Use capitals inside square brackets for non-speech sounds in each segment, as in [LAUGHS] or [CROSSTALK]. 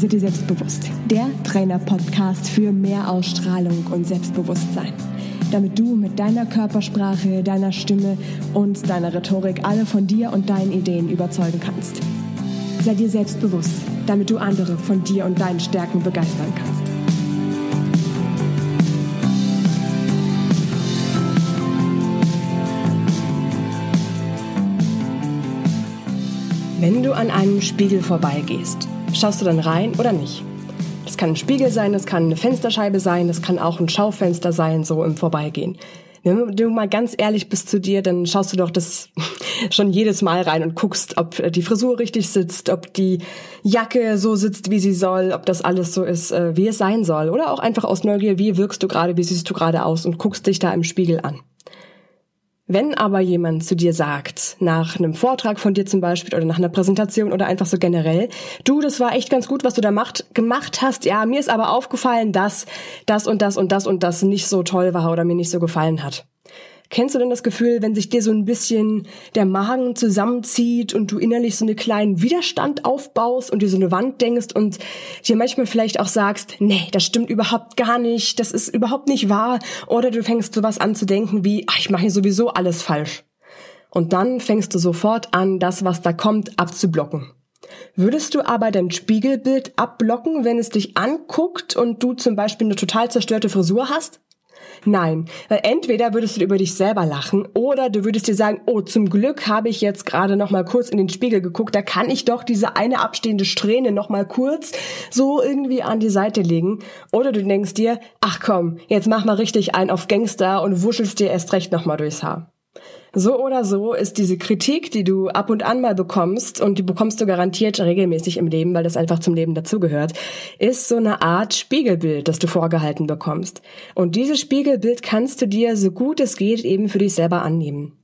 Sei dir selbstbewusst. Der Trainer-Podcast für mehr Ausstrahlung und Selbstbewusstsein. Damit du mit deiner Körpersprache, deiner Stimme und deiner Rhetorik alle von dir und deinen Ideen überzeugen kannst. Sei dir selbstbewusst, damit du andere von dir und deinen Stärken begeistern kannst. Wenn du an einem Spiegel vorbeigehst, schaust du dann rein oder nicht? Das kann ein Spiegel sein, das kann eine Fensterscheibe sein, das kann auch ein Schaufenster sein, so im Vorbeigehen. Wenn du mal ganz ehrlich bist zu dir, dann schaust du doch das [LAUGHS] schon jedes Mal rein und guckst, ob die Frisur richtig sitzt, ob die Jacke so sitzt, wie sie soll, ob das alles so ist, äh, wie es sein soll. Oder auch einfach aus Neugier, wie wirkst du gerade, wie siehst du gerade aus und guckst dich da im Spiegel an. Wenn aber jemand zu dir sagt, nach einem Vortrag von dir zum Beispiel oder nach einer Präsentation oder einfach so generell, du, das war echt ganz gut, was du da macht, gemacht hast, ja, mir ist aber aufgefallen, dass das und das und das und das nicht so toll war oder mir nicht so gefallen hat. Kennst du denn das Gefühl, wenn sich dir so ein bisschen der Magen zusammenzieht und du innerlich so einen kleinen Widerstand aufbaust und dir so eine Wand denkst und dir manchmal vielleicht auch sagst, nee, das stimmt überhaupt gar nicht, das ist überhaupt nicht wahr oder du fängst sowas an zu denken wie, ach, ich mache hier sowieso alles falsch. Und dann fängst du sofort an, das, was da kommt, abzublocken. Würdest du aber dein Spiegelbild abblocken, wenn es dich anguckt und du zum Beispiel eine total zerstörte Frisur hast? Nein, weil entweder würdest du über dich selber lachen oder du würdest dir sagen, oh, zum Glück habe ich jetzt gerade noch mal kurz in den Spiegel geguckt, da kann ich doch diese eine abstehende Strähne noch mal kurz so irgendwie an die Seite legen. Oder du denkst dir, ach komm, jetzt mach mal richtig ein auf Gangster und wuschelst dir erst recht noch mal durchs Haar. So oder so ist diese Kritik, die du ab und an mal bekommst, und die bekommst du garantiert regelmäßig im Leben, weil das einfach zum Leben dazugehört, ist so eine Art Spiegelbild, das du vorgehalten bekommst. Und dieses Spiegelbild kannst du dir so gut es geht eben für dich selber annehmen.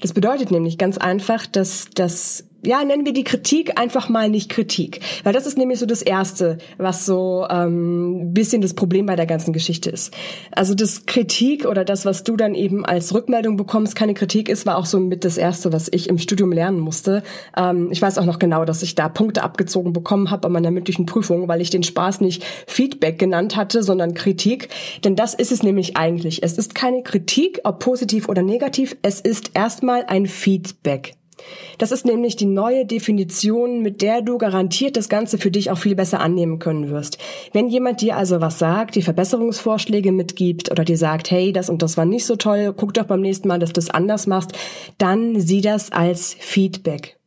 Das bedeutet nämlich ganz einfach, dass das ja, nennen wir die Kritik einfach mal nicht Kritik. Weil das ist nämlich so das Erste, was so ähm, bisschen das Problem bei der ganzen Geschichte ist. Also das Kritik oder das, was du dann eben als Rückmeldung bekommst, keine Kritik ist, war auch so mit das Erste, was ich im Studium lernen musste. Ähm, ich weiß auch noch genau, dass ich da Punkte abgezogen bekommen habe an meiner mündlichen Prüfung, weil ich den Spaß nicht Feedback genannt hatte, sondern Kritik. Denn das ist es nämlich eigentlich. Es ist keine Kritik, ob positiv oder negativ. Es ist erstmal ein Feedback. Das ist nämlich die neue Definition, mit der du garantiert das Ganze für dich auch viel besser annehmen können wirst. Wenn jemand dir also was sagt, die Verbesserungsvorschläge mitgibt oder dir sagt, hey, das und das war nicht so toll, guck doch beim nächsten Mal, dass du es anders machst, dann sieh das als Feedback.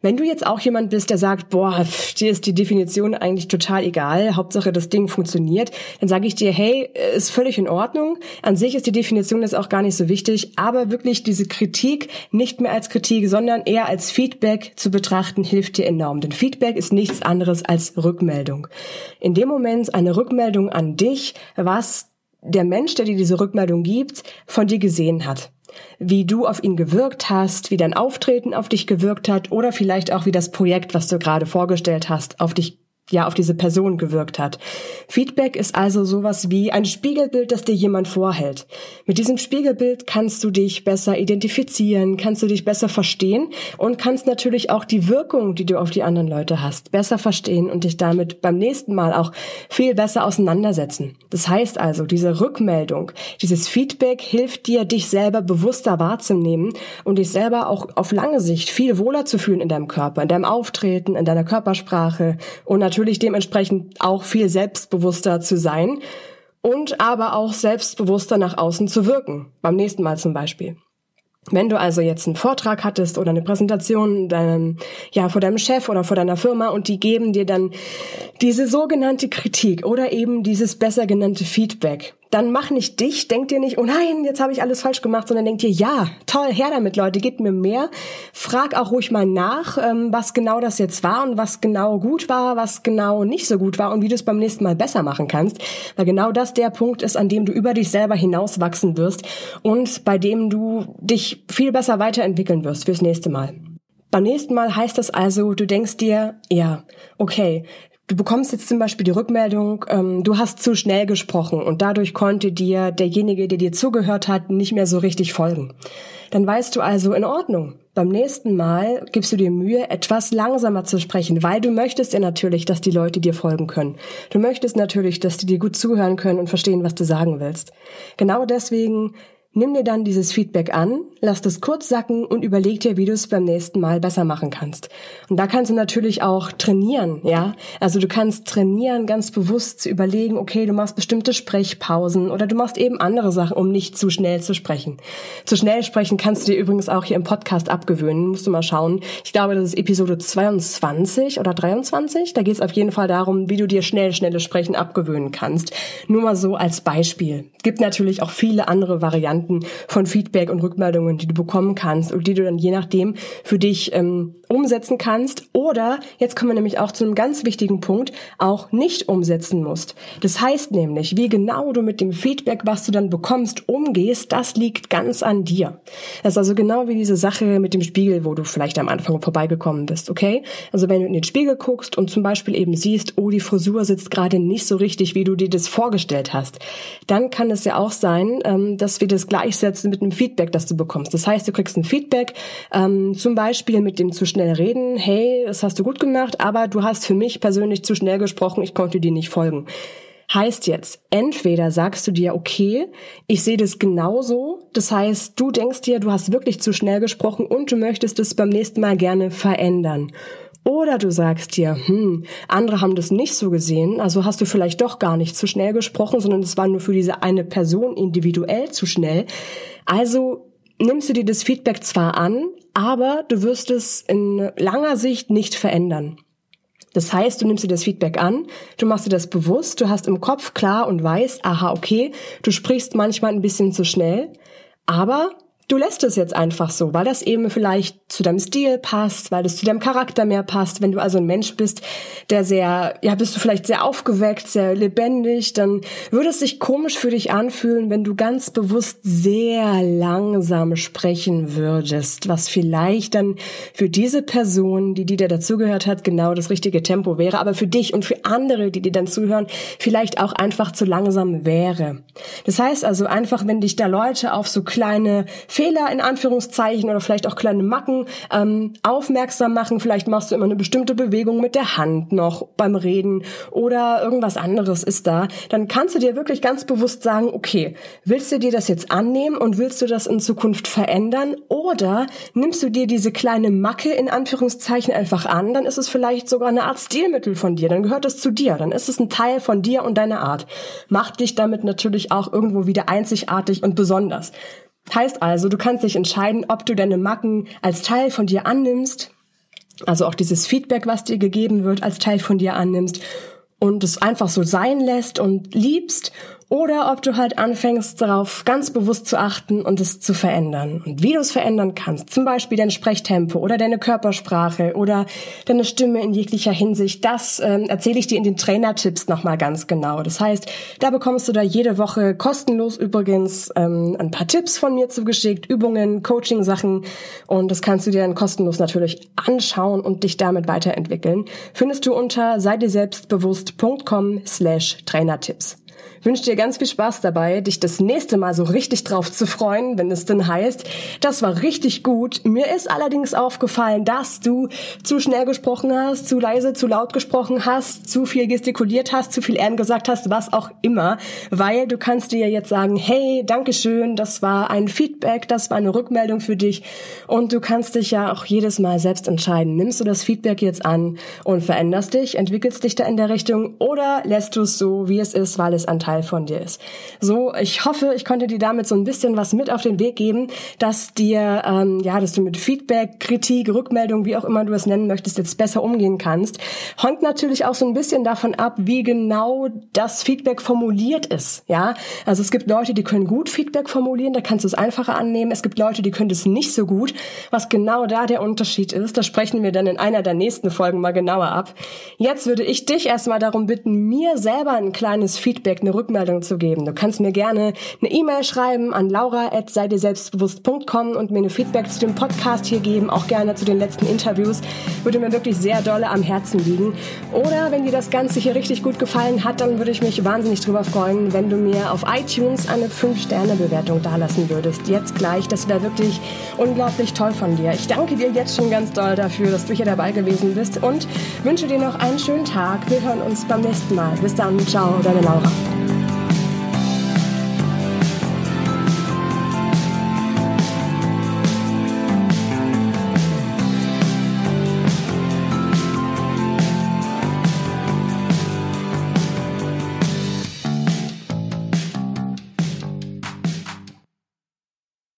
Wenn du jetzt auch jemand bist, der sagt, boah, dir ist die Definition eigentlich total egal, Hauptsache das Ding funktioniert, dann sage ich dir, hey, ist völlig in Ordnung. An sich ist die Definition jetzt auch gar nicht so wichtig, aber wirklich diese Kritik nicht mehr als Kritik, sondern eher als Feedback zu betrachten, hilft dir enorm. Denn Feedback ist nichts anderes als Rückmeldung. In dem Moment eine Rückmeldung an dich, was der Mensch, der dir diese Rückmeldung gibt, von dir gesehen hat wie du auf ihn gewirkt hast, wie dein Auftreten auf dich gewirkt hat oder vielleicht auch wie das Projekt, was du gerade vorgestellt hast, auf dich ja auf diese Person gewirkt hat. Feedback ist also sowas wie ein Spiegelbild, das dir jemand vorhält. Mit diesem Spiegelbild kannst du dich besser identifizieren, kannst du dich besser verstehen und kannst natürlich auch die Wirkung, die du auf die anderen Leute hast, besser verstehen und dich damit beim nächsten Mal auch viel besser auseinandersetzen. Das heißt also, diese Rückmeldung, dieses Feedback hilft dir, dich selber bewusster wahrzunehmen und dich selber auch auf lange Sicht viel wohler zu fühlen in deinem Körper, in deinem Auftreten, in deiner Körpersprache und natürlich natürlich dementsprechend auch viel selbstbewusster zu sein und aber auch selbstbewusster nach außen zu wirken. Beim nächsten Mal zum Beispiel. Wenn du also jetzt einen Vortrag hattest oder eine Präsentation deinem, ja, vor deinem Chef oder vor deiner Firma und die geben dir dann diese sogenannte Kritik oder eben dieses besser genannte Feedback, dann mach nicht dich, denk dir nicht, oh nein, jetzt habe ich alles falsch gemacht, sondern denk dir, ja, toll, her damit, Leute, gebt mir mehr. Frag auch ruhig mal nach, ähm, was genau das jetzt war und was genau gut war, was genau nicht so gut war und wie du es beim nächsten Mal besser machen kannst. Weil genau das der Punkt ist, an dem du über dich selber hinauswachsen wirst und bei dem du dich viel besser weiterentwickeln wirst fürs nächste Mal. Beim nächsten Mal heißt das also, du denkst dir, ja, okay, Du bekommst jetzt zum Beispiel die Rückmeldung, ähm, du hast zu schnell gesprochen und dadurch konnte dir derjenige, der dir zugehört hat, nicht mehr so richtig folgen. Dann weißt du also in Ordnung. Beim nächsten Mal gibst du dir Mühe, etwas langsamer zu sprechen, weil du möchtest ja natürlich, dass die Leute dir folgen können. Du möchtest natürlich, dass die dir gut zuhören können und verstehen, was du sagen willst. Genau deswegen Nimm dir dann dieses Feedback an, lass das kurz sacken und überleg dir, wie du es beim nächsten Mal besser machen kannst. Und da kannst du natürlich auch trainieren, ja? Also du kannst trainieren, ganz bewusst zu überlegen, okay, du machst bestimmte Sprechpausen oder du machst eben andere Sachen, um nicht zu schnell zu sprechen. Zu schnell sprechen kannst du dir übrigens auch hier im Podcast abgewöhnen, musst du mal schauen. Ich glaube, das ist Episode 22 oder 23. Da geht es auf jeden Fall darum, wie du dir schnell, schnelles Sprechen abgewöhnen kannst. Nur mal so als Beispiel. Gibt natürlich auch viele andere Varianten Varianten von Feedback und Rückmeldungen, die du bekommen kannst und die du dann je nachdem für dich ähm, umsetzen kannst oder, jetzt kommen wir nämlich auch zu einem ganz wichtigen Punkt, auch nicht umsetzen musst. Das heißt nämlich, wie genau du mit dem Feedback, was du dann bekommst, umgehst, das liegt ganz an dir. Das ist also genau wie diese Sache mit dem Spiegel, wo du vielleicht am Anfang vorbeigekommen bist, okay? Also wenn du in den Spiegel guckst und zum Beispiel eben siehst, oh, die Frisur sitzt gerade nicht so richtig, wie du dir das vorgestellt hast, dann kann es ja auch sein, ähm, dass wir das gleichsetzen mit einem Feedback, das du bekommst. Das heißt, du kriegst ein Feedback, ähm, zum Beispiel mit dem zu schnell reden, hey, das hast du gut gemacht, aber du hast für mich persönlich zu schnell gesprochen, ich konnte dir nicht folgen. Heißt jetzt, entweder sagst du dir, okay, ich sehe das genauso, das heißt, du denkst dir, du hast wirklich zu schnell gesprochen und du möchtest es beim nächsten Mal gerne verändern. Oder du sagst dir, hm, andere haben das nicht so gesehen, also hast du vielleicht doch gar nicht zu schnell gesprochen, sondern es war nur für diese eine Person individuell zu schnell. Also nimmst du dir das Feedback zwar an, aber du wirst es in langer Sicht nicht verändern. Das heißt, du nimmst dir das Feedback an, du machst dir das bewusst, du hast im Kopf klar und weißt, aha, okay, du sprichst manchmal ein bisschen zu schnell, aber du lässt es jetzt einfach so, weil das eben vielleicht zu deinem Stil passt, weil das zu deinem Charakter mehr passt. Wenn du also ein Mensch bist, der sehr, ja, bist du vielleicht sehr aufgeweckt, sehr lebendig, dann würde es sich komisch für dich anfühlen, wenn du ganz bewusst sehr langsam sprechen würdest, was vielleicht dann für diese Person, die, die dir dazugehört hat, genau das richtige Tempo wäre, aber für dich und für andere, die dir dann zuhören, vielleicht auch einfach zu langsam wäre. Das heißt also einfach, wenn dich da Leute auf so kleine Fehler in Anführungszeichen oder vielleicht auch kleine Macken ähm, aufmerksam machen. Vielleicht machst du immer eine bestimmte Bewegung mit der Hand noch beim Reden oder irgendwas anderes ist da. Dann kannst du dir wirklich ganz bewusst sagen, okay, willst du dir das jetzt annehmen und willst du das in Zukunft verändern oder nimmst du dir diese kleine Macke in Anführungszeichen einfach an, dann ist es vielleicht sogar eine Art Stilmittel von dir, dann gehört es zu dir, dann ist es ein Teil von dir und deiner Art. Macht dich damit natürlich auch irgendwo wieder einzigartig und besonders. Heißt also, du kannst dich entscheiden, ob du deine Macken als Teil von dir annimmst, also auch dieses Feedback, was dir gegeben wird, als Teil von dir annimmst und es einfach so sein lässt und liebst oder ob du halt anfängst darauf ganz bewusst zu achten und es zu verändern. Und wie du es verändern kannst, zum Beispiel dein Sprechtempo oder deine Körpersprache oder deine Stimme in jeglicher Hinsicht, das ähm, erzähle ich dir in den Trainertipps nochmal ganz genau. Das heißt, da bekommst du da jede Woche kostenlos übrigens ähm, ein paar Tipps von mir zugeschickt, Übungen, Coaching-Sachen und das kannst du dir dann kostenlos natürlich anschauen und dich damit weiterentwickeln. Findest du unter sei dir selbstbewusst.com slash Trainertipps wünsche dir ganz viel Spaß dabei, dich das nächste Mal so richtig drauf zu freuen, wenn es denn heißt, das war richtig gut. Mir ist allerdings aufgefallen, dass du zu schnell gesprochen hast, zu leise, zu laut gesprochen hast, zu viel gestikuliert hast, zu viel Ehren gesagt hast, was auch immer, weil du kannst dir jetzt sagen, hey, Dankeschön, das war ein Feedback, das war eine Rückmeldung für dich und du kannst dich ja auch jedes Mal selbst entscheiden. Nimmst du das Feedback jetzt an und veränderst dich, entwickelst dich da in der Richtung oder lässt du es so, wie es ist, weil es ein Teil von dir ist. So, ich hoffe, ich konnte dir damit so ein bisschen was mit auf den Weg geben, dass dir, ähm, ja, dass du mit Feedback, Kritik, Rückmeldung, wie auch immer du es nennen möchtest, jetzt besser umgehen kannst. Hängt natürlich auch so ein bisschen davon ab, wie genau das Feedback formuliert ist. Ja, also es gibt Leute, die können gut Feedback formulieren, da kannst du es einfacher annehmen. Es gibt Leute, die können es nicht so gut. Was genau da der Unterschied ist, da sprechen wir dann in einer der nächsten Folgen mal genauer ab. Jetzt würde ich dich erstmal darum bitten, mir selber ein kleines Feedback, eine Rückmeldung zu geben. Du kannst mir gerne eine E-Mail schreiben an laura.seidieselbstbewusst.com und mir eine Feedback zu dem Podcast hier geben, auch gerne zu den letzten Interviews. Würde mir wirklich sehr dolle am Herzen liegen. Oder wenn dir das Ganze hier richtig gut gefallen hat, dann würde ich mich wahnsinnig drüber freuen, wenn du mir auf iTunes eine 5-Sterne-Bewertung dalassen würdest. Jetzt gleich. Das wäre wirklich unglaublich toll von dir. Ich danke dir jetzt schon ganz doll dafür, dass du hier dabei gewesen bist und wünsche dir noch einen schönen Tag. Wir hören uns beim nächsten Mal. Bis dann. Ciao, deine Laura.